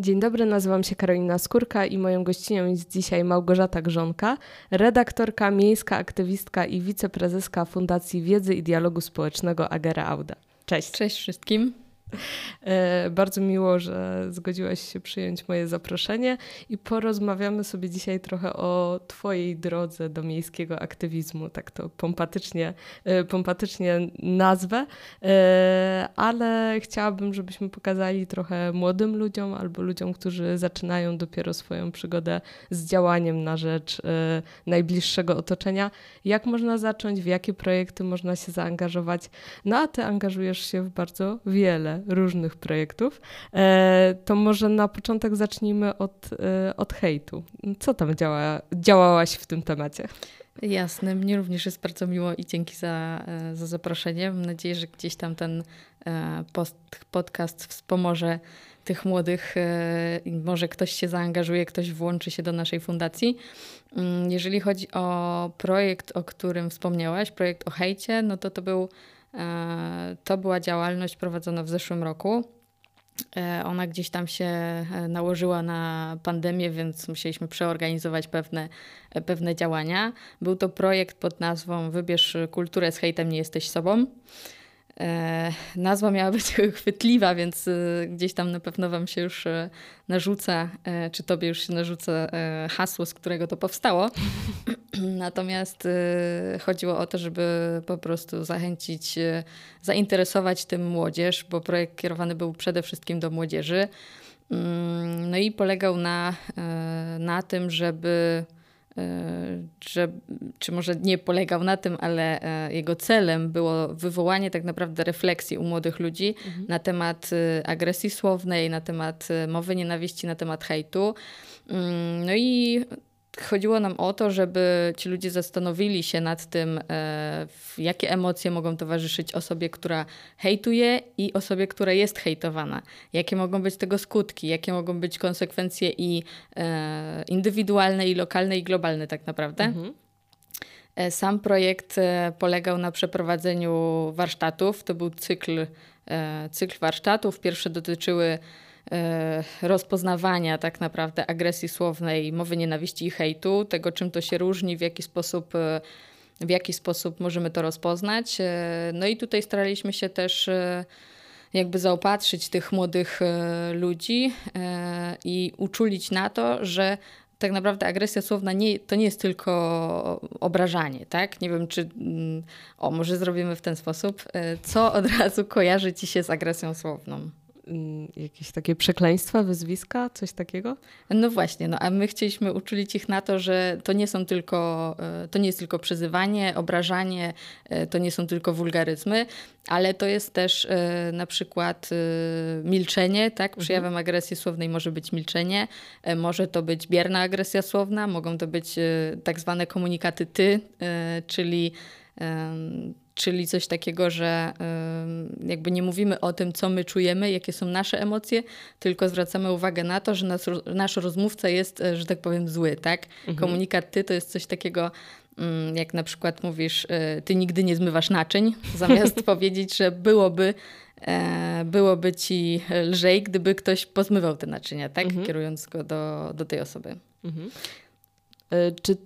Dzień dobry, nazywam się Karolina Skórka i moją gościnią jest dzisiaj Małgorzata Grzonka, redaktorka, miejska aktywistka i wiceprezeska Fundacji Wiedzy i Dialogu Społecznego Agera Auda. Cześć. Cześć wszystkim. E, bardzo miło, że zgodziłaś się przyjąć moje zaproszenie i porozmawiamy sobie dzisiaj trochę o Twojej drodze do miejskiego aktywizmu. Tak to pompatycznie, e, pompatycznie nazwę, e, ale chciałabym, żebyśmy pokazali trochę młodym ludziom albo ludziom, którzy zaczynają dopiero swoją przygodę z działaniem na rzecz najbliższego otoczenia, jak można zacząć, w jakie projekty można się zaangażować. No a Ty angażujesz się w bardzo wiele różnych projektów, e, to może na początek zacznijmy od, e, od hejtu. Co tam działa, działałaś w tym temacie? Jasne, mnie również jest bardzo miło i dzięki za, e, za zaproszenie. Mam nadzieję, że gdzieś tam ten post, podcast wspomoże tych młodych może ktoś się zaangażuje, ktoś włączy się do naszej fundacji. Mm, jeżeli chodzi o projekt, o którym wspomniałaś, projekt o hejcie, no to to był to była działalność prowadzona w zeszłym roku. E, ona gdzieś tam się e, nałożyła na pandemię, więc musieliśmy przeorganizować pewne, pewne działania. Był to projekt pod nazwą Wybierz kulturę z hejtem, nie jesteś sobą. E, nazwa miała być chwytliwa, więc e, gdzieś tam na pewno Wam się już e, narzuca, czy Tobie już się narzuca hasło, z którego to powstało. Natomiast chodziło o to, żeby po prostu zachęcić, zainteresować tym młodzież, bo projekt kierowany był przede wszystkim do młodzieży. Mm, no i polegał na, na tym, żeby że, czy może nie polegał na tym, ale e, jego celem było wywołanie tak naprawdę refleksji u młodych ludzi mhm. na temat e, agresji słownej, na temat mowy nienawiści, na temat hejtu. Mm, no i chodziło nam o to, żeby ci ludzie zastanowili się nad tym, e, jakie emocje mogą towarzyszyć osobie, która hejtuje i osobie, która jest hejtowana. Jakie mogą być tego skutki, jakie mogą być konsekwencje i e, indywidualne, i lokalne, i globalne tak naprawdę. Mhm. E, sam projekt polegał na przeprowadzeniu warsztatów. To był cykl, cykl warsztatów. Pierwsze dotyczyły rozpoznawania tak naprawdę agresji słownej, mowy nienawiści i hejtu, tego czym to się różni, w jaki sposób e, w jaki sposób możemy to rozpoznać. E, no i tutaj staraliśmy się też jakby zaopatrzyć tych młodych ludzi i uczulić na to, że tak naprawdę agresja słowna nie, to nie jest tylko obrażanie, tak? Nie wiem, czy. Mm, o, może zrobimy w ten sposób. Co od razu kojarzy ci się z agresją słowną? Mm, jakieś takie przekleństwa, wyzwiska, coś takiego? No właśnie, no a my chcieliśmy uczulić ich na to, że to nie są tylko, e, to nie jest tylko przyzywanie, obrażanie, e, to nie są tylko wulgaryzmy, ale to jest też e, na przykład milczenie, tak? Mhm. Przejawem mhm. agresji słownej może być milczenie, może to być bierna agresja słowna, mogą to być tak zwane komunikaty ty, czyli czyli coś takiego, że jakby nie mówimy o tym, co my czujemy, jakie są nasze emocje, tylko zwracamy uwagę na to, że nas, nasz rozmówca jest, e, że tak powiem, zły, tak? Mhm. Komunikat ty to jest coś takiego, mm, jak na przykład mówisz, e, ty nigdy nie zmywasz naczyń, zamiast powiedzieć, że byłoby e, byłoby ci lżej, gdyby ktoś pozmywał te naczynia, tak? Mhm. Kierując go do, do tej osoby. Mhm. Czy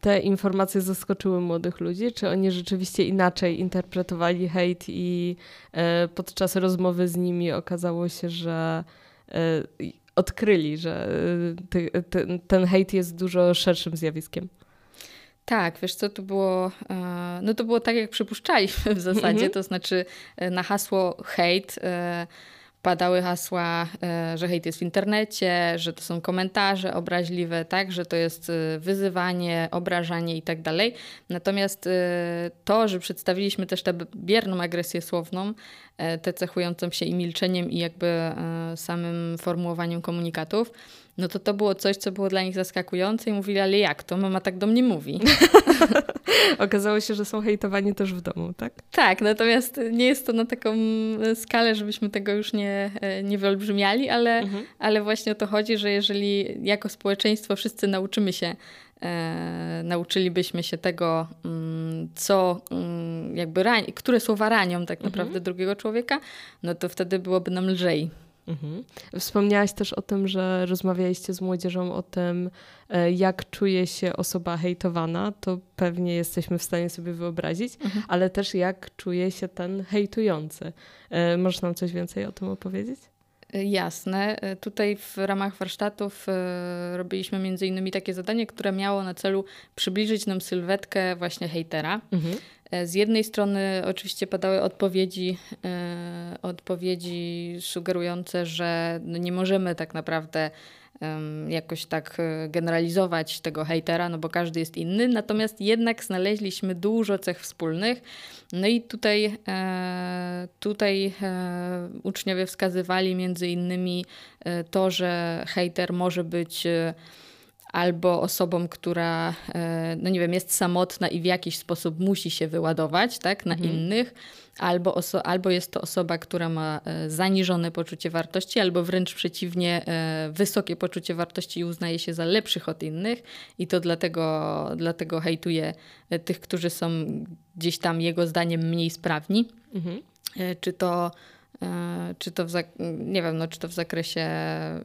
te informacje zaskoczyły młodych ludzi? Czy oni rzeczywiście inaczej interpretowali hejt i e, podczas rozmowy z nimi okazało się, że e, odkryli, że e, ten hejt jest dużo szerszym zjawiskiem? Tak, wiesz co, to było, no to było tak, jak przypuszczaliśmy w zasadzie, mm -hmm. to znaczy na hasło hejt padały hasła, e, że hejt jest w internecie, że to są komentarze obraźliwe, tak, że to jest e, wyzywanie, obrażanie i tak dalej. Natomiast e, to, że przedstawiliśmy też tę bierną agresję słowną, tę cechującą się i milczeniem i jakby samym formułowaniem komunikatów, no to to było coś, co było dla nich zaskakujące i mówili, ale jak to? Mama tak do mnie mówi. Okazało się, że są hejtowani też w domu, tak? Tak, natomiast nie jest to na taką skalę, żebyśmy tego już nie, nie wyolbrzymiali, ale, mhm. ale właśnie o to chodzi, że jeżeli jako społeczeństwo wszyscy nauczymy się E, nauczylibyśmy się tego, mm, co jakby rań, które słowa ranią tak mhm. naprawdę mhm. drugiego człowieka, no to wtedy byłoby nam lżej. Mhm. Wspomniałaś też o tym, że rozmawialiście z młodzieżą o tym, e, jak czuje się osoba hejtowana, to pewnie jesteśmy w stanie sobie wyobrazić, mhm. ale też jak czuje się ten hejtujący. E, możesz nam coś więcej o tym opowiedzieć? Jasne. Tutaj w ramach warsztatów robiliśmy między innymi takie zadanie, które miało na celu przybliżyć nam sylwetkę właśnie hejtera. Mhm. Z jednej strony oczywiście padały odpowiedzi, odpowiedzi sugerujące, że no nie możemy tak naprawdę jakoś tak e, generalizować tego hejtera, no bo każdy jest inny, natomiast jednak znaleźliśmy dużo cech wspólnych. No i tutaj, tutaj uczniowie wskazywali między innymi to, że hejter może być albo osobą, która, e, no nie wiem, jest samotna i w jakiś sposób musi się wyładować tak, na mhm. innych, albo, oso- albo jest to osoba, która ma e, zaniżone poczucie wartości, albo wręcz przeciwnie, e, wysokie poczucie wartości i uznaje się za lepszych od innych, i to dlatego, dlatego hejtuje tych, którzy są gdzieś tam jego zdaniem mniej sprawni. Mhm. Czy to czy to w, nie wiem, no, czy to w zakresie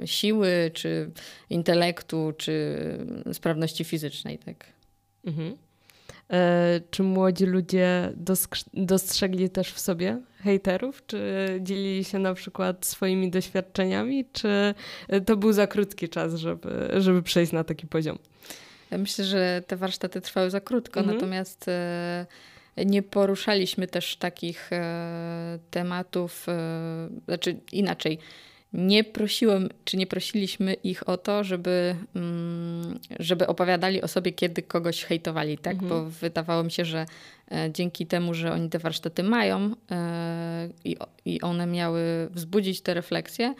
siły, czy intelektu, czy sprawności fizycznej, tak. Mhm. E, czy młodzi ludzie dostrzegli też w sobie hejterów? Czy dzielili się na przykład swoimi doświadczeniami? Czy to był za krótki czas, żeby, żeby przejść na taki poziom? Ja myślę, że te warsztaty trwały za krótko, mhm. natomiast e, nie poruszaliśmy też takich e, tematów, e, znaczy inaczej. Nie prosiłem, czy nie prosiliśmy ich o to, żeby, mm, żeby opowiadali o sobie, kiedy kogoś hejtowali, tak? Mhm. Bo wydawało mi się, że dzięki temu, że oni te warsztaty mają e, i one miały wzbudzić te refleksje,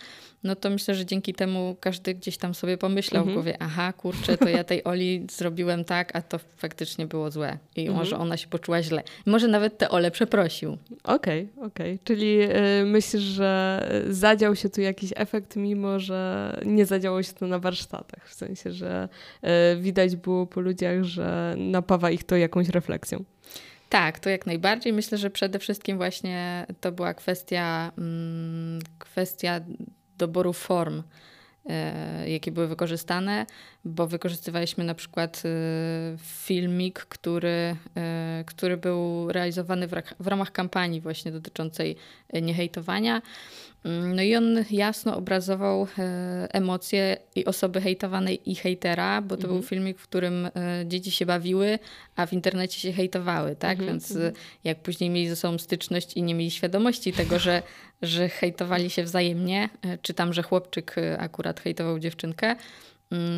no to myślę, że dzięki temu każdy gdzieś tam sobie pomyślał mhm. w głowie, aha, kurczę, to ja tej Oli zrobiłem tak, a to faktycznie było złe. I mhm. może ona się poczuła źle. Może nawet te Ole przeprosił. Okej, okay, okej. Okay. Czyli y, myślisz, że zadział się tu jakiś efekt, mimo że nie zadziało się to na warsztatach. W sensie, że y, widać było po ludziach, że napawa ich to jakąś refleksją. Tak, to jak najbardziej. Myślę, że przede wszystkim właśnie to była kwestia, mm, kwestia doboru form, e, jakie były wykorzystane, bo wykorzystywaliśmy na przykład e, filmik, który, e, który był realizowany w ramach kampanii właśnie dotyczącej niehejtowania. No i on jasno obrazował emocje i osoby hejtowanej i hejtera, bo to mhm. był filmik, w którym dzieci się bawiły, a w internecie się hejtowały, tak? Mhm. Więc mhm. jak później mieli ze sobą styczność i nie mieli świadomości tego, że, że hejtowali się wzajemnie, czy tam, że chłopczyk akurat hejtował dziewczynkę, mm,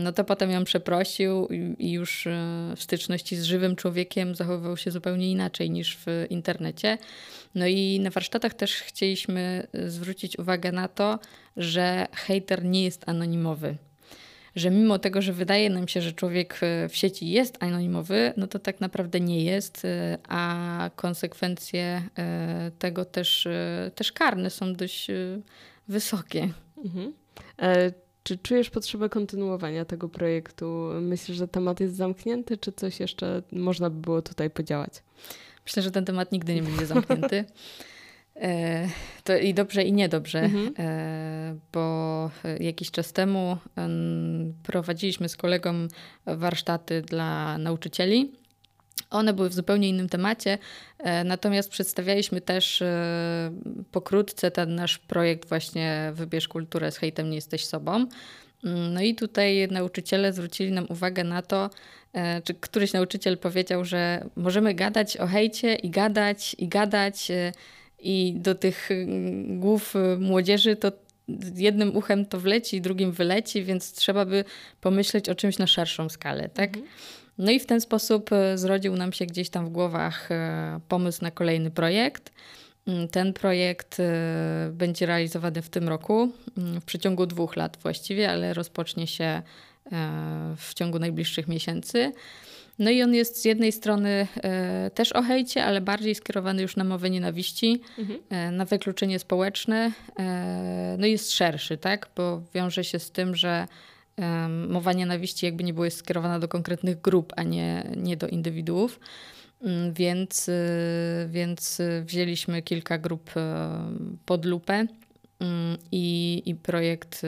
no to potem ją przeprosił i już w styczności z żywym człowiekiem zachowywał się zupełnie inaczej niż w internecie. No i na warsztatach też chcieliśmy y, zwrócić uwagę na to, że hater nie jest anonimowy. Że mimo tego, że wydaje nam się, że człowiek y, w sieci jest anonimowy, no to tak naprawdę nie jest, a konsekwencje tego też, też karne są dość wysokie. Mhm. Czy czujesz potrzebę kontynuowania tego projektu? Myślisz, że temat jest zamknięty, czy coś jeszcze można by było tutaj podziałać? Myślę, że ten temat nigdy nie będzie zamknięty. E, to i dobrze, i niedobrze, mhm. E, bo jakiś czas temu prowadziliśmy z kolegą warsztaty dla nauczycieli. One były w zupełnie innym temacie, e, natomiast przedstawialiśmy też pokrótce ten nasz projekt właśnie Wybierz kulturę z hejtem nie jesteś sobą. Mm, no i tutaj nauczyciele zwrócili nam uwagę na to, E, czy któryś nauczyciel powiedział, że możemy gadać o hejcie i gadać i gadać e, i do tych mm, głów e, młodzieży to jednym uchem to wleci, drugim wyleci, więc trzeba by pomyśleć o czymś na szerszą skalę, tak? Mhm. No i w ten sposób zrodził nam się gdzieś tam w głowach pomysł na kolejny projekt. Mm, ten projekt będzie realizowany w tym roku, mm, w przeciągu dwóch lat właściwie, ale rozpocznie się E, w ciągu najbliższych miesięcy. No i on jest z jednej strony e, też o hejcie, ale bardziej skierowany już na mowę nienawiści, mhm. E, na wykluczenie społeczne. no i jest szerszy, tak? Bo wiąże się z tym, że mowa nienawiści jakby nie była skierowana do konkretnych grup, a nie, nie do indywiduów. Mm, więc, więc wzięliśmy kilka grup pod lupę mm, i, i projekt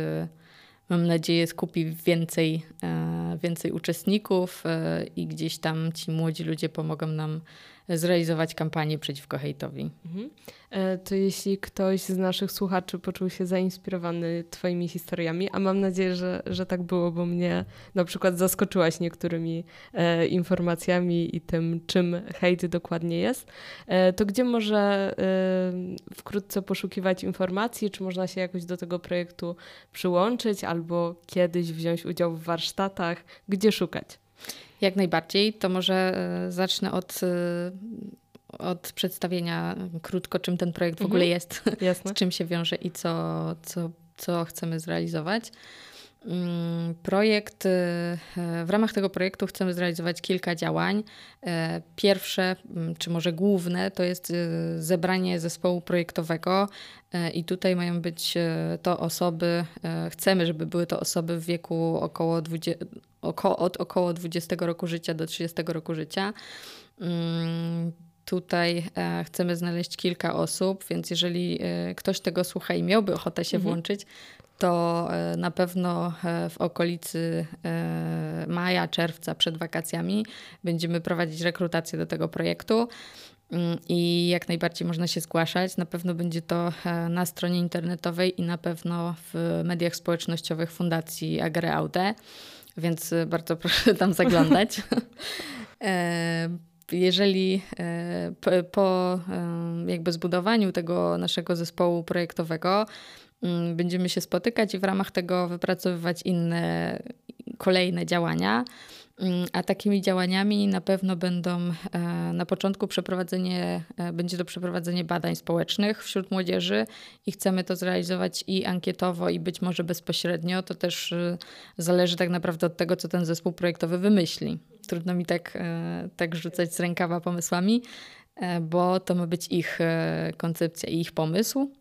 mam nadzieję, skupi więcej, e, więcej uczestników e, i gdzieś tam ci młodzi ludzie pomogą nam zrealizować kampanię przeciwko hejtowi. Mhm. E, to jeśli ktoś z naszych słuchaczy poczuł się zainspirowany Twoimi historiami, a mam nadzieję, że, że tak było, bo mnie na przykład zaskoczyłaś niektórymi e, informacjami i tym, czym hejt dokładnie jest, e, to gdzie może wkrótce poszukiwać informacji, czy można się jakoś do tego projektu przyłączyć albo kiedyś wziąć udział w warsztatach, gdzie szukać? Jak najbardziej. To może e, zacznę od, e, od przedstawienia krótko, czym ten projekt w ogóle mhm. jest, Jasne. z czym się wiąże i co, co, co chcemy zrealizować. Mm, projekt, y, w ramach tego projektu chcemy zrealizować kilka działań. E, pierwsze, mm, czy może główne, to jest zebranie zespołu projektowego e, i tutaj mają być e, to osoby, chcemy, żeby były to osoby w wieku około 20, oko, od około 20 roku życia do 30 roku życia. Mm, tutaj chcemy znaleźć kilka osób, więc jeżeli ktoś tego słucha i miałby ochotę się mhm. włączyć, to e, na pewno e, w okolicy e, maja, czerwca przed wakacjami będziemy prowadzić rekrutację do tego projektu. Mm, I jak najbardziej można się zgłaszać. Na pewno będzie to na stronie internetowej i na pewno w mediach społecznościowych Fundacji Agreaude, więc bardzo proszę tam zaglądać. Jeżeli po jakby zbudowaniu tego naszego zespołu projektowego Mm, będziemy się spotykać i w ramach tego wypracowywać inne, kolejne działania. Mm, a takimi działaniami na pewno będą e, na początku przeprowadzenie, e, będzie to przeprowadzenie badań społecznych wśród młodzieży i chcemy to zrealizować i ankietowo, i być może bezpośrednio. To też e, zależy tak naprawdę od tego, co ten zespół projektowy wymyśli. Trudno mi tak, tak rzucać z rękawa pomysłami, bo to ma być ich koncepcja i ich pomysł.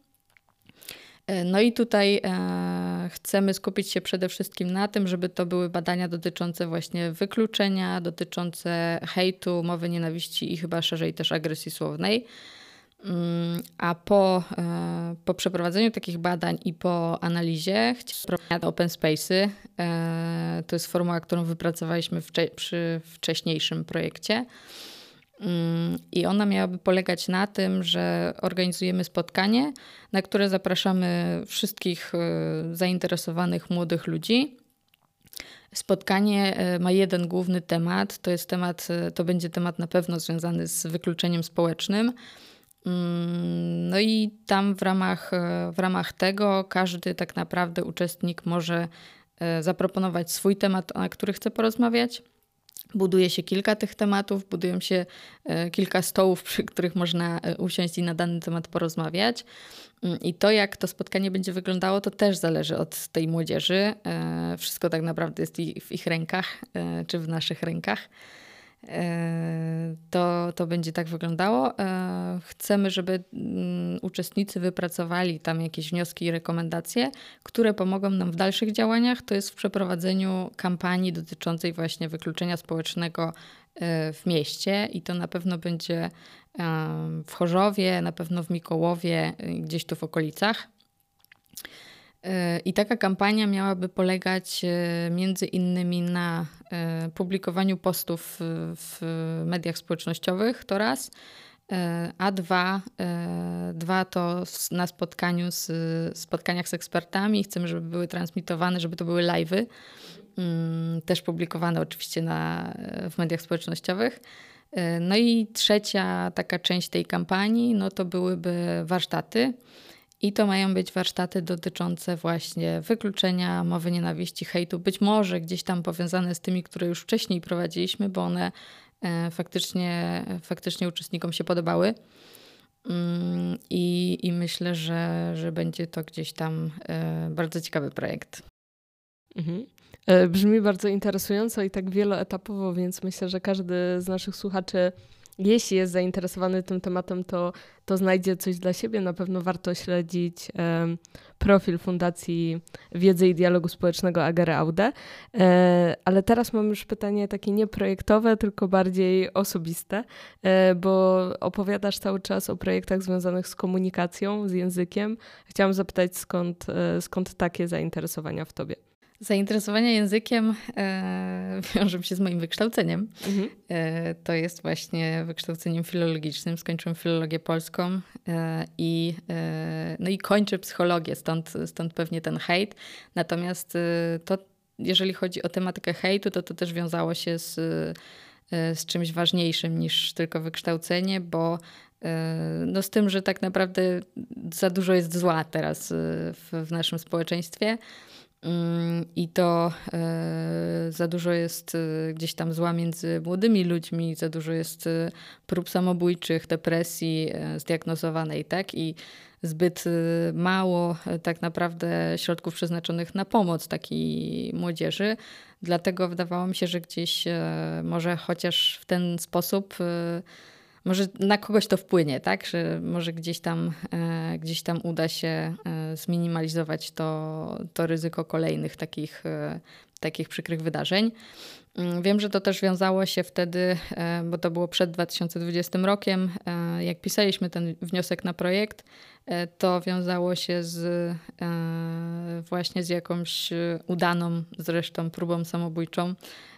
E, no i tutaj e, chcemy skupić się przede wszystkim na tym, żeby to były badania dotyczące właśnie wykluczenia, dotyczące hejtu, mowy nienawiści i chyba szerzej też agresji słownej. Mm, a po, e, po przeprowadzeniu takich badań i po analizie chcieliśmy open space'y. To jest formuła, którą wypracowaliśmy przy wcześniejszym projekcie. I ona miałaby polegać na tym, że organizujemy spotkanie, na które zapraszamy wszystkich e, zainteresowanych młodych ludzi. Spotkanie e, ma jeden główny temat, to jest temat, e, to będzie temat na pewno związany z wykluczeniem społecznym. Mm, no i tam w ramach, w ramach tego każdy tak naprawdę uczestnik może zaproponować swój temat, na który chce porozmawiać Buduje się kilka tych tematów, budują się e, kilka stołów, przy których można e, usiąść i na dany temat porozmawiać. Mm, I to, jak to spotkanie będzie wyglądało, to też zależy od tej młodzieży. E, wszystko tak naprawdę jest w ich rękach, czy w naszych rękach. E, to, to będzie tak wyglądało. E, chcemy, żeby mm, uczestnicy wypracowali tam jakieś wnioski i rekomendacje, które pomogą nam w dalszych działaniach. To jest w przeprowadzeniu kampanii dotyczącej właśnie wykluczenia społecznego e, w mieście i to na pewno będzie w Chorzowie, na pewno w Mikołowie, gdzieś tu w okolicach. I taka kampania miałaby polegać między innymi na publikowaniu postów w mediach społecznościowych, to raz, e, a dwa, dwa to na spotkaniu z, spotkaniach z ekspertami. Chcemy, żeby były transmitowane, żeby to były live'y, mm, też publikowane oczywiście na, w mediach społecznościowych. No i trzecia taka część tej kampanii, no to byłyby warsztaty i to mają być warsztaty dotyczące właśnie wykluczenia, mowy nienawiści, hejtu, być może gdzieś tam powiązane z tymi, które już wcześniej prowadziliśmy, bo one e, faktycznie, faktycznie uczestnikom się podobały. Mm, I, i myślę, że, że będzie to gdzieś tam e, bardzo ciekawy projekt. Mhm. E, brzmi bardzo interesująco i tak wieloetapowo, więc myślę, że każdy z naszych słuchaczy jeśli jest zainteresowany tym tematem, to, to znajdzie coś dla siebie. Na pewno warto śledzić profil Fundacji Wiedzy i Dialogu Społecznego Agere Aude. E, ale teraz mam już pytanie takie nie projektowe, tylko bardziej osobiste, e, bo opowiadasz cały czas o projektach związanych z komunikacją, z językiem. Chciałam zapytać, skąd, e, skąd takie zainteresowania w tobie? Zainteresowanie językiem e, wiąże się z moim wykształceniem. Mhm. E, to jest właśnie wykształceniem filologicznym. Skończyłam filologię polską e, i, e, no i kończę psychologię, stąd, stąd pewnie ten hejt. Natomiast e, to, jeżeli chodzi o tematykę hejtu, to to też wiązało się z, e, z czymś ważniejszym niż tylko wykształcenie, bo no z tym, że tak naprawdę za dużo jest zła teraz w, w naszym społeczeństwie. I to e, za dużo jest e, gdzieś tam zła między młodymi ludźmi, za dużo jest e, prób samobójczych, depresji zdiagnozowanej, tak? I zbyt mało tak naprawdę środków przeznaczonych na pomoc takiej młodzieży. Dlatego wydawało mi się, że gdzieś może chociaż w ten sposób może na kogoś to wpłynie, tak? Że może gdzieś tam, e, gdzieś tam uda się e, zminimalizować to, to ryzyko kolejnych takich, e, takich przykrych wydarzeń. Mm, wiem, że to też wiązało się wtedy, bo to było przed 2020 rokiem, jak pisaliśmy ten wniosek na projekt, to wiązało się z właśnie z jakąś udaną zresztą próbą samobójczą E,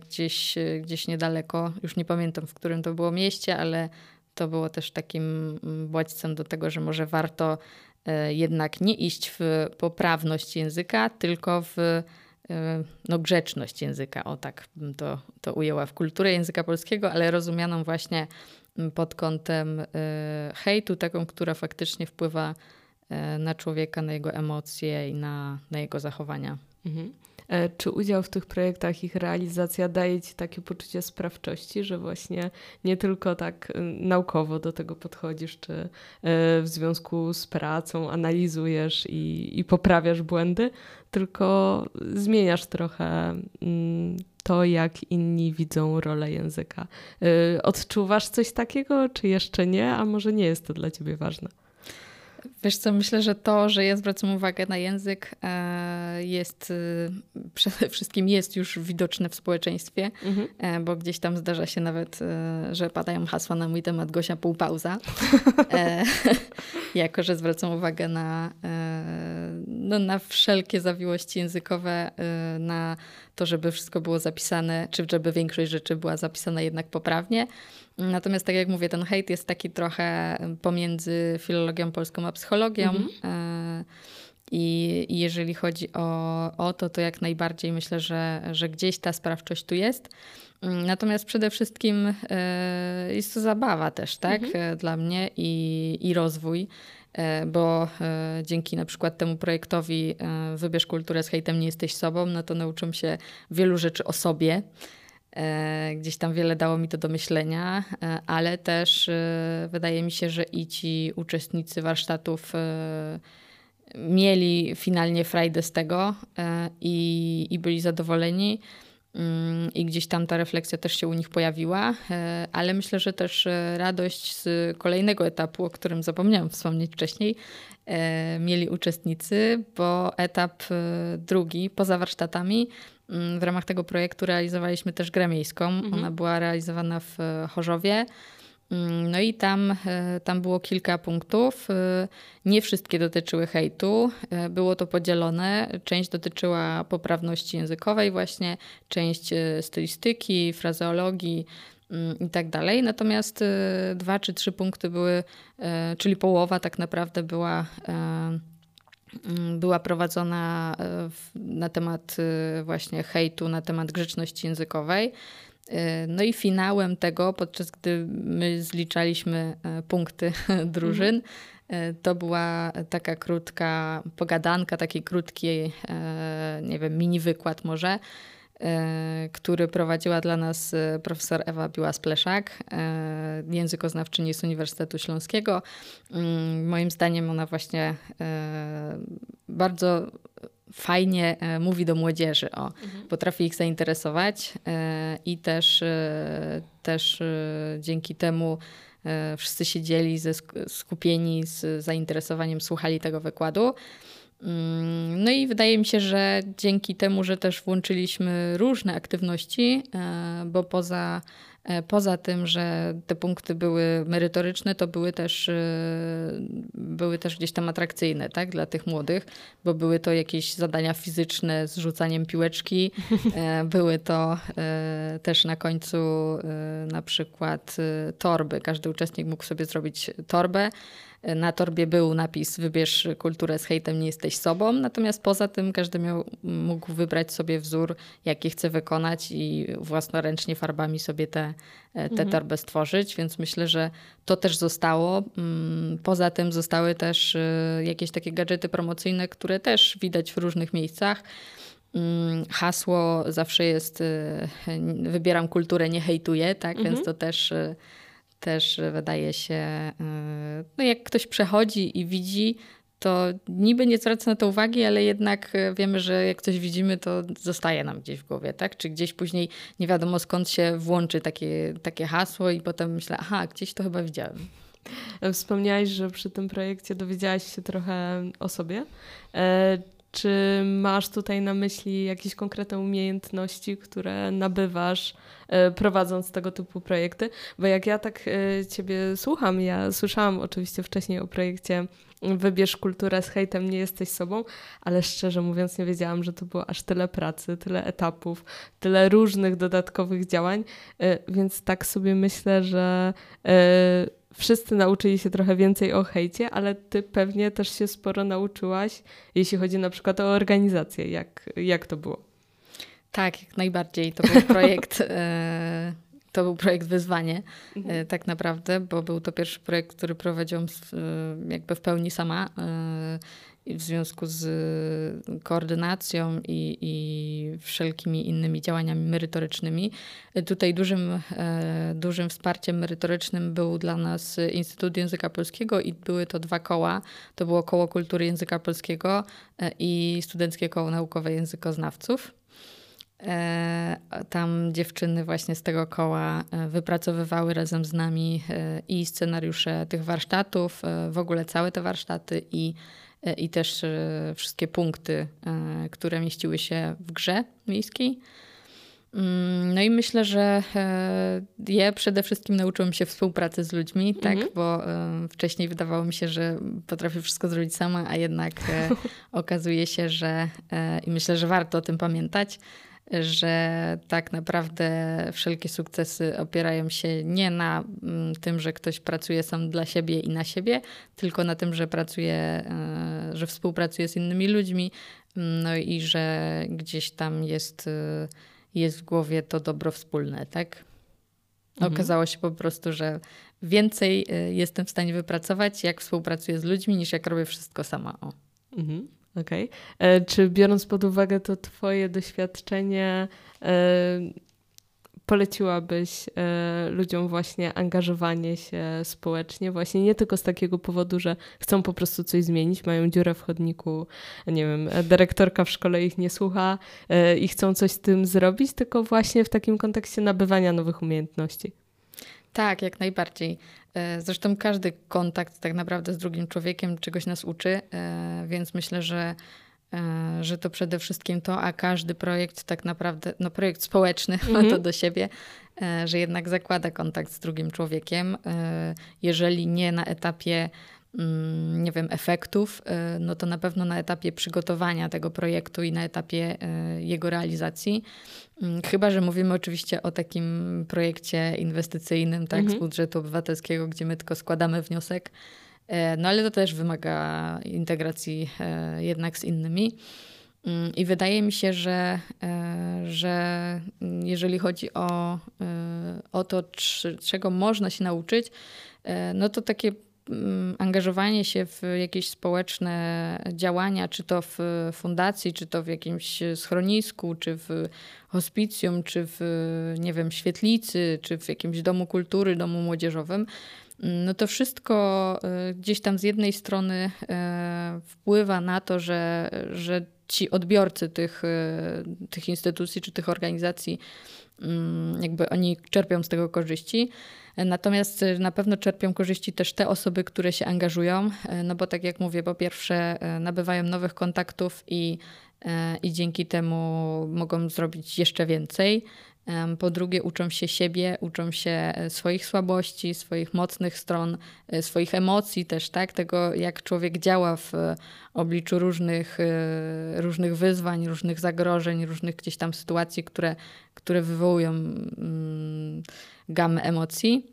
gdzieś, gdzieś niedaleko. Już nie pamiętam, w którym to było mieście, ale to było też takim bodźcem do tego, że może warto e, jednak nie iść w poprawność języka, tylko w e, no, grzeczność języka. O tak bym to, to ujęła w kulturę języka polskiego, ale rozumianą właśnie pod kątem hejtu, taką, która faktycznie wpływa na człowieka, na jego emocje i na, na jego zachowania. Mhm. E, czy udział w tych projektach, ich realizacja daje ci takie poczucie sprawczości, że właśnie nie tylko tak y, naukowo do tego podchodzisz, czy y, w związku z pracą analizujesz i, i poprawiasz błędy, tylko zmieniasz trochę mm, to, jak inni widzą rolę języka. Y, odczuwasz coś takiego, czy jeszcze nie, a może nie jest to dla ciebie ważne? Wiesz co, myślę, że to, że ja zwracam uwagę na język e, jest e, przede wszystkim jest już widoczne w społeczeństwie, mhm. E, bo gdzieś tam zdarza się nawet, że padają hasła na mój temat Gosia półpauza. jako, że zwracam uwagę na, no, na wszelkie zawiłości językowe, na to, żeby wszystko było zapisane, czy żeby większość rzeczy była zapisana jednak poprawnie. Natomiast tak jak mówię, ten hejt jest taki trochę pomiędzy filologią polską a psychologią. Mhm. E, I, I, jeżeli chodzi o, o to, to jak najbardziej myślę, że, że gdzieś ta sprawczość tu jest. Natomiast przede wszystkim e, jest to zabawa też, tak, mhm. E, dla mnie i, i rozwój bo dzięki na przykład temu projektowi Wybierz kulturę z hejtem, nie jesteś sobą, no to nauczyłam się wielu rzeczy o sobie. E, gdzieś tam wiele dało mi to do myślenia, e, ale też e, wydaje mi się, że i ci uczestnicy warsztatów mieli finalnie frajdę z tego i, i byli zadowoleni. Mm, I gdzieś tam ta refleksja też się u nich pojawiła, ale myślę, że też radość z kolejnego etapu, o którym zapomniałam wspomnieć wcześniej, mieli uczestnicy, bo etap drugi poza warsztatami Mm, w ramach tego projektu realizowaliśmy też grę miejską. Mhm. Ona była realizowana w e, Chorzowie. Mm, no i tam, e, tam było kilka punktów. E, nie wszystkie dotyczyły hejtu. Było to podzielone. Część dotyczyła poprawności językowej, właśnie część stylistyki, frazeologii mm, i tak dalej. Natomiast dwa czy trzy punkty były, czyli połowa tak naprawdę była Mm, była prowadzona e, na temat e, właśnie hejtu, na temat grzeczności językowej. E, no i finałem tego, podczas gdy my zliczaliśmy punkty drużyn, to była taka krótka pogadanka, taki krótki, nie wiem, mini wykład może, E, który prowadziła dla nas e, profesor Ewa Biła-Spleszak, e, językoznawczyni z Uniwersytetu Śląskiego. Mm, moim zdaniem ona właśnie bardzo fajnie mówi do młodzieży, o, mhm. potrafi ich zainteresować i też, też dzięki temu wszyscy siedzieli ze skupieni z zainteresowaniem, słuchali tego wykładu. Mm, no i wydaje mi się, że dzięki temu, że też włączyliśmy różne aktywności, e, bo poza, e, poza tym, że te punkty były merytoryczne, to były też, e, były też gdzieś tam atrakcyjne tak, dla tych młodych, bo były to jakieś zadania fizyczne z rzucaniem piłeczki, były to też na końcu na przykład torby. Każdy uczestnik mógł sobie zrobić torbę. Na torbie był napis wybierz kulturę z hejtem, nie jesteś sobą. Natomiast poza tym każdy miał, mógł wybrać sobie wzór, jaki chce wykonać i własnoręcznie farbami sobie tę te, te mhm. torbę stworzyć. Więc myślę, że to też zostało. Mm, poza tym zostały też y, jakieś takie gadżety promocyjne, które też widać w różnych miejscach. Mm, hasło zawsze jest y, wybieram kulturę, nie hejtuję, tak? Mhm. Więc to też y, też wydaje się, y, no jak ktoś przechodzi i widzi, to niby nie zwraca na to uwagi, ale jednak y, wiemy, że jak coś widzimy, to zostaje nam gdzieś w głowie, tak? Czy gdzieś później nie wiadomo skąd się włączy takie, takie hasło i potem myślę, aha, gdzieś to chyba widziałem. Wspomniałaś, że przy tym projekcie dowiedziałaś się trochę o sobie. Czy masz tutaj na myśli jakieś konkretne umiejętności, które nabywasz e, prowadząc tego typu projekty? Bo jak ja tak e, Ciebie słucham, ja słyszałam oczywiście wcześniej o projekcie Wybierz kulturę z hejtem, nie jesteś sobą, ale szczerze mówiąc, nie wiedziałam, że to było aż tyle pracy, tyle etapów, tyle różnych dodatkowych działań, e, więc tak sobie myślę, że wszyscy nauczyli się trochę więcej o hejcie, ale ty pewnie też się sporo nauczyłaś, jeśli chodzi na przykład o organizację. Jak, jak to było? Tak, jak najbardziej. To był projekt, e, to był projekt wyzwanie mhm. e, tak naprawdę, bo był to pierwszy projekt, który prowadziłam jakby w pełni sama w związku z koordynacją i, i wszelkimi innymi działaniami merytorycznymi. Tutaj dużym, e, dużym wsparciem merytorycznym był dla nas Instytut Języka Polskiego i były to dwa koła. To było Koło Kultury Języka Polskiego e, i Studenckie Koło Naukowe Językoznawców. E, tam dziewczyny właśnie z tego koła wypracowywały razem z nami i scenariusze tych warsztatów, w ogóle całe te warsztaty i i też e, wszystkie punkty, e, które mieściły się w grze miejskiej. Mm, no i myślę, że e, ja przede wszystkim nauczyłam się współpracy z ludźmi, tak? Mhm. Bo wcześniej wydawało mi się, że potrafię wszystko zrobić sama, a jednak okazuje się, że i myślę, że warto o tym pamiętać, że tak naprawdę wszelkie sukcesy opierają się nie na mm, tym, że ktoś pracuje sam dla siebie i na siebie, tylko na tym, że pracuje, e, że współpracuje z innymi ludźmi, no i że gdzieś tam jest, e, jest w głowie to dobro wspólne, tak? Mhm. Okazało się po prostu, że więcej e, jestem w stanie wypracować, jak współpracuję z ludźmi, niż jak robię wszystko sama. O. Mhm. Okej. Okay. E, czy biorąc pod uwagę to Twoje doświadczenie, e, poleciłabyś e, ludziom właśnie angażowanie się społecznie, właśnie nie tylko z takiego powodu, że chcą po prostu coś zmienić, mają dziurę w chodniku, nie wiem, dyrektorka w szkole ich nie słucha i chcą coś z tym zrobić, tylko właśnie w takim kontekście nabywania nowych umiejętności. Tak, jak najbardziej. E, zresztą każdy kontakt tak naprawdę z drugim człowiekiem czegoś nas uczy, e, więc myślę, że, e, że to przede wszystkim to, a każdy projekt tak naprawdę, no projekt społeczny -hmm. ma to mhm. do siebie, że jednak zakłada kontakt z drugim człowiekiem. Jeżeli nie na etapie nie wiem, efektów, y, no to na pewno na etapie przygotowania tego projektu i na etapie y, jego realizacji. Mm, chyba, że mówimy oczywiście o takim projekcie inwestycyjnym, tak, mhm. z budżetu obywatelskiego, gdzie my tylko składamy wniosek. E, no ale to też wymaga integracji jednak z innymi. Mm, I wydaje mi się, że, że jeżeli chodzi o, o to, czego można się nauczyć, no to takie Mm, angażowanie się w jakieś społeczne działania, czy to w fundacji, czy to w jakimś schronisku, czy w hospicjum, czy w, nie wiem, świetlicy, czy w jakimś domu kultury, domu młodzieżowym, mm, no to wszystko y, gdzieś tam z jednej strony y, wpływa na to, że, że ci odbiorcy tych, tych instytucji czy tych organizacji, mm, jakby oni czerpią z tego korzyści. Natomiast na pewno czerpią korzyści też te osoby, które się angażują, no bo tak jak mówię, po pierwsze nabywają nowych kontaktów i, i dzięki temu mogą zrobić jeszcze więcej. Po drugie, uczą się siebie, uczą się e, swoich słabości, swoich mocnych stron, e, swoich emocji też, tak? Tego, jak człowiek działa w e, obliczu różnych, różnych wyzwań, różnych zagrożeń, różnych gdzieś tam sytuacji, które, które wywołują mm, gamę emocji.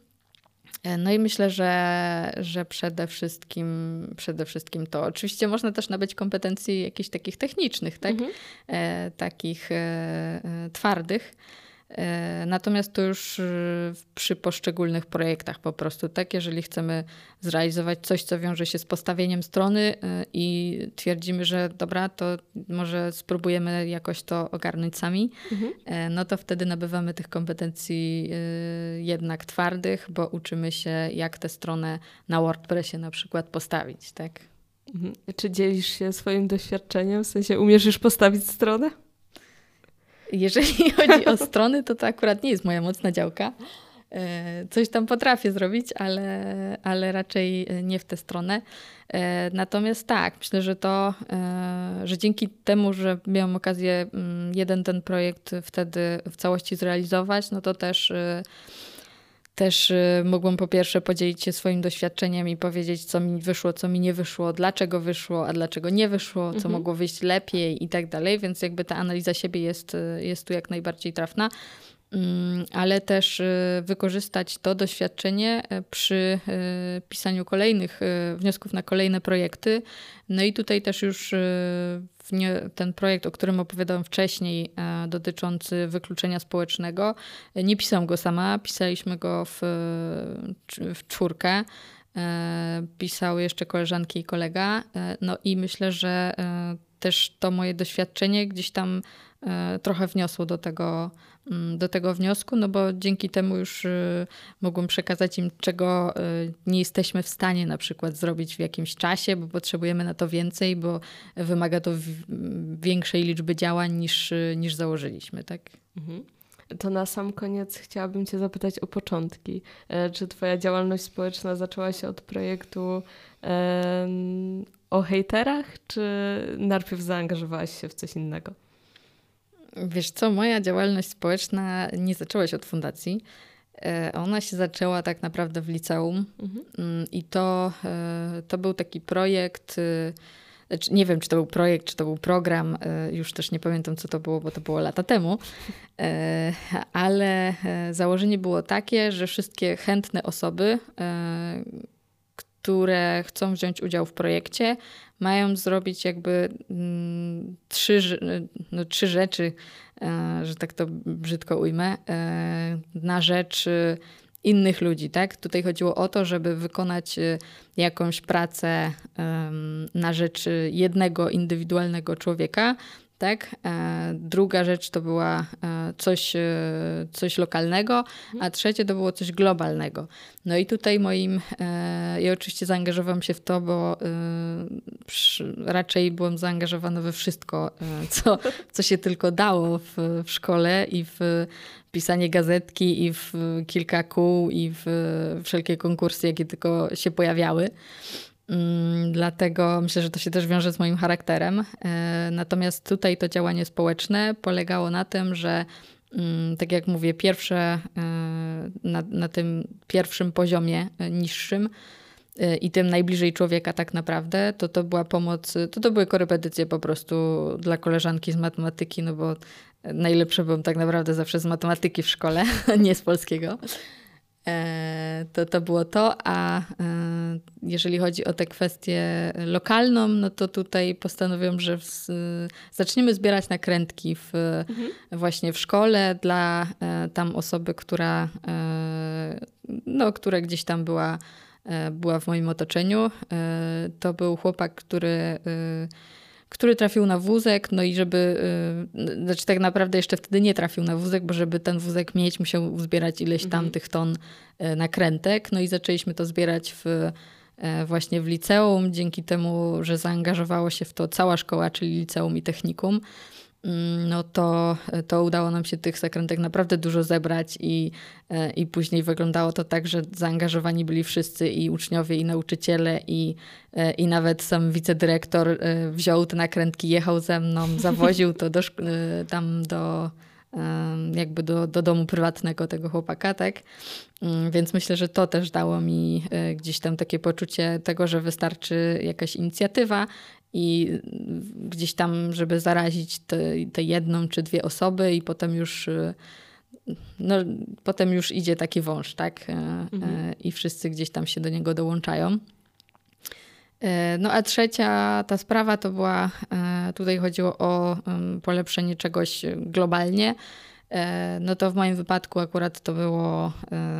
No i myślę, że, że przede, wszystkim, przede wszystkim to. Oczywiście można też nabyć kompetencji jakichś takich technicznych, tak? Mhm. E, takich e, twardych. E, natomiast to już e, przy poszczególnych projektach po prostu, tak? Jeżeli chcemy zrealizować coś, co wiąże się z postawieniem strony e, i twierdzimy, że dobra, to może spróbujemy jakoś to ogarnąć sami, mhm. no to wtedy nabywamy tych kompetencji jednak twardych, bo uczymy się, jak tę stronę na WordPressie na przykład postawić, tak? Mhm. Czy dzielisz się swoim doświadczeniem? W sensie umiesz już postawić stronę? Jeżeli chodzi o strony, to to akurat nie jest moja mocna działka. E, coś tam potrafię zrobić, ale, ale raczej nie w tę stronę. E, natomiast tak, myślę, że to, e, że dzięki temu, że miałam okazję mm, jeden ten projekt wtedy w całości zrealizować, no to też też y, mogłam po pierwsze podzielić się swoim doświadczeniem i powiedzieć, co mi wyszło, co mi nie wyszło, dlaczego wyszło, a dlaczego nie wyszło, co mhm. mogło wyjść lepiej i tak dalej. Więc jakby ta analiza siebie jest, y, jest tu jak najbardziej trafna. Mm, ale też y, wykorzystać to doświadczenie e, przy e, pisaniu kolejnych e, wniosków na kolejne projekty. No i tutaj też już ten projekt, o którym opowiadałam wcześniej, dotyczący wykluczenia społecznego, nie pisałam go sama, pisaliśmy go w, w czwórkę. Pisały jeszcze koleżanki i kolega. No i myślę, że też to moje doświadczenie gdzieś tam trochę wniosło do tego, Mm, do tego wniosku, no bo dzięki temu już y, mogłem przekazać im, czego y, nie jesteśmy w stanie na przykład zrobić w jakimś czasie, bo potrzebujemy na to więcej, bo wymaga to większej liczby działań niż, niż założyliśmy, tak? Mhm. To na sam koniec chciałabym Cię zapytać o początki. E, czy Twoja działalność społeczna zaczęła się od projektu o hejterach, czy najpierw zaangażowałaś się w coś innego? Wiesz co, moja działalność społeczna nie zaczęła się od fundacji. E, ona się zaczęła tak naprawdę w liceum mhm. Mm, i to, e, to był taki projekt, e, znaczy nie wiem, czy to był projekt, czy to był program, już też nie pamiętam, co to było, bo to było lata temu, ale założenie było takie, że wszystkie chętne osoby, które chcą wziąć udział w projekcie, mają zrobić jakby mm, trzy, no, trzy rzeczy, e, że tak to brzydko ujmę, e, na rzecz e, innych ludzi, tak? Tutaj chodziło o to, żeby wykonać jakąś pracę na rzecz jednego indywidualnego człowieka, tak? E, druga rzecz to była e, coś, e, coś lokalnego, a trzecie to było coś globalnego. No i tutaj moim, ja oczywiście zaangażowałam się w to, bo raczej byłam zaangażowana we wszystko, co, co się tylko dało w, w szkole i w pisanie gazetki i w kilka kół i w wszelkie konkursy, jakie tylko się pojawiały. Mm, dlatego myślę, że to się też wiąże z moim charakterem. E, natomiast tutaj to działanie społeczne polegało na tym, że mm, tak jak mówię, pierwsze e, na, na tym pierwszym poziomie e, niższym i tym najbliżej człowieka tak naprawdę, to to była pomoc, to to były korepetycje po prostu dla koleżanki z matematyki, no bo najlepsze byłem tak naprawdę zawsze z matematyki w szkole, nie z polskiego. To, to było to, a jeżeli chodzi o tę kwestię lokalną, no to tutaj postanowiłam, że w, zaczniemy zbierać nakrętki w, mhm. właśnie w szkole dla e, tam osoby, która, no, która gdzieś tam była, była w moim otoczeniu. To był chłopak, który który trafił na wózek, no i żeby, yy, znaczy tak naprawdę jeszcze wtedy nie trafił na wózek, bo żeby ten wózek mieć, musiał uzbierać ileś tam mhm. tych ton yy, nakrętek, no i zaczęliśmy to zbierać w właśnie w liceum, dzięki temu, że zaangażowało się w to cała szkoła, czyli liceum i technikum. Mm, no to, to udało nam się tych zakrętek naprawdę dużo zebrać i, e, i później wyglądało to tak, że zaangażowani byli wszyscy i uczniowie, i nauczyciele, i, e, i nawet sam wicedyrektor e, wziął te nakrętki, jechał ze mną, zawoził to do, tam do jakby do, do domu prywatnego tego chłopaka, tak? Mm, więc myślę, że to też dało mi gdzieś tam takie poczucie tego, że wystarczy jakaś inicjatywa i gdzieś tam, żeby zarazić te, te jedną czy dwie osoby i potem już y, no, potem już idzie taki wąż, tak? E, mhm. E, I wszyscy gdzieś tam się do niego dołączają. E, no a trzecia ta sprawa to była, tutaj chodziło o polepszenie czegoś globalnie. No to w moim wypadku akurat to było,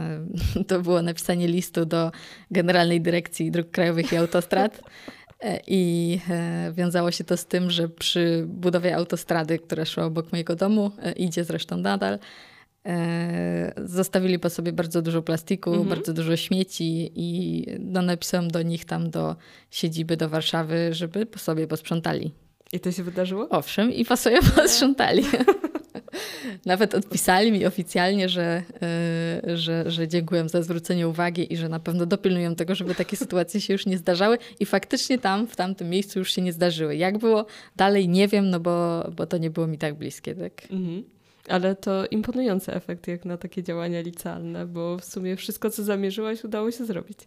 to było napisanie listu do Generalnej Dyrekcji Dróg Krajowych i Autostrad. E, I e, wiązało się to z tym, że przy budowie autostrady, która szła obok mojego domu, e, idzie zresztą nadal, zostawili po sobie bardzo dużo plastiku, mhm. bardzo dużo śmieci i no, napisałam do nich tam do siedziby, do Warszawy, żeby po sobie posprzątali. I to się wydarzyło? Owszem, i po sobie posprzątali. Nawet odpisali mi oficjalnie, że, yy, że, że dziękuję za zwrócenie uwagi i że na pewno dopilnują tego, żeby takie sytuacje się już nie zdarzały. I faktycznie tam, w tamtym miejscu już się nie zdarzyły. Jak było dalej, nie wiem, no bo, bo to nie było mi tak bliskie. Tak? Mhm. Ale to imponujący efekt jak na takie działania licealne, bo w sumie wszystko, co zamierzyłaś, udało się zrobić.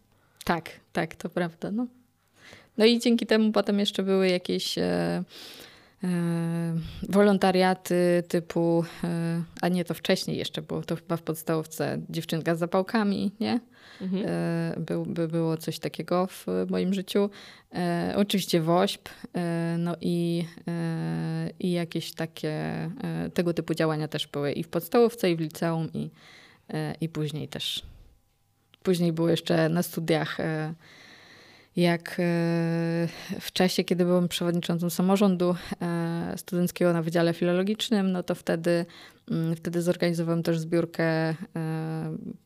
Tak, tak, to prawda. No, no i dzięki temu potem jeszcze były jakieś... E, E, wolontariaty typu, e, a nie to wcześniej jeszcze było, to chyba w podstawówce dziewczynka z zapałkami, nie? Mhm. Był, by było coś takiego w moim życiu. Oczywiście WOŚP, no i, i jakieś takie tego typu działania też były i w podstawówce, i w liceum, i, i później też. Później było jeszcze na studiach jak e, w czasie, kiedy byłem przewodniczącą samorządu e, studenckiego na Wydziale Filologicznym, no to wtedy, mm, wtedy zorganizowałem też zbiórkę e,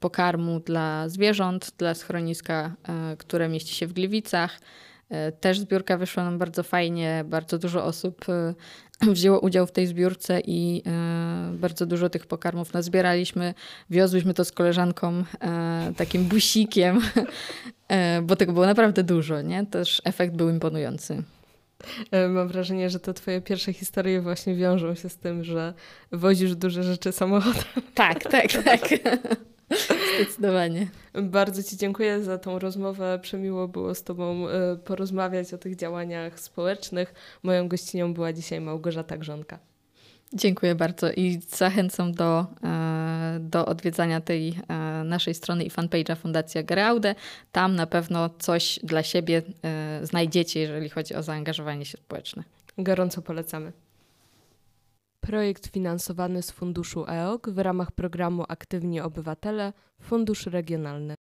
pokarmu dla zwierząt, dla schroniska, które mieści się w Gliwicach. Też zbiórka wyszła nam bardzo fajnie, bardzo dużo osób wzięło udział w tej zbiórce i bardzo dużo tych pokarmów nazbieraliśmy. Wiozłyśmy to z koleżanką takim busikiem E, bo tego było naprawdę dużo, nie? Też efekt był imponujący. E, mam wrażenie, że te twoje pierwsze historie właśnie wiążą się z tym, że wozisz duże rzeczy samochodem. Tak, tak, tak. Zdecydowanie. Bardzo Ci dziękuję za tą rozmowę. Przemiło było z Tobą e, porozmawiać o tych działaniach społecznych. Moją gościnią była dzisiaj Małgorzata Grzonka. Dziękuję bardzo i zachęcam do, e, do odwiedzania tej e, naszej strony i fanpage'a Fundacja Geraude. Tam na pewno coś dla siebie znajdziecie, jeżeli chodzi o zaangażowanie się społeczne. Gorąco polecamy. Projekt finansowany z funduszu EOK w ramach programu Aktywni Obywatele, Fundusz Regionalny.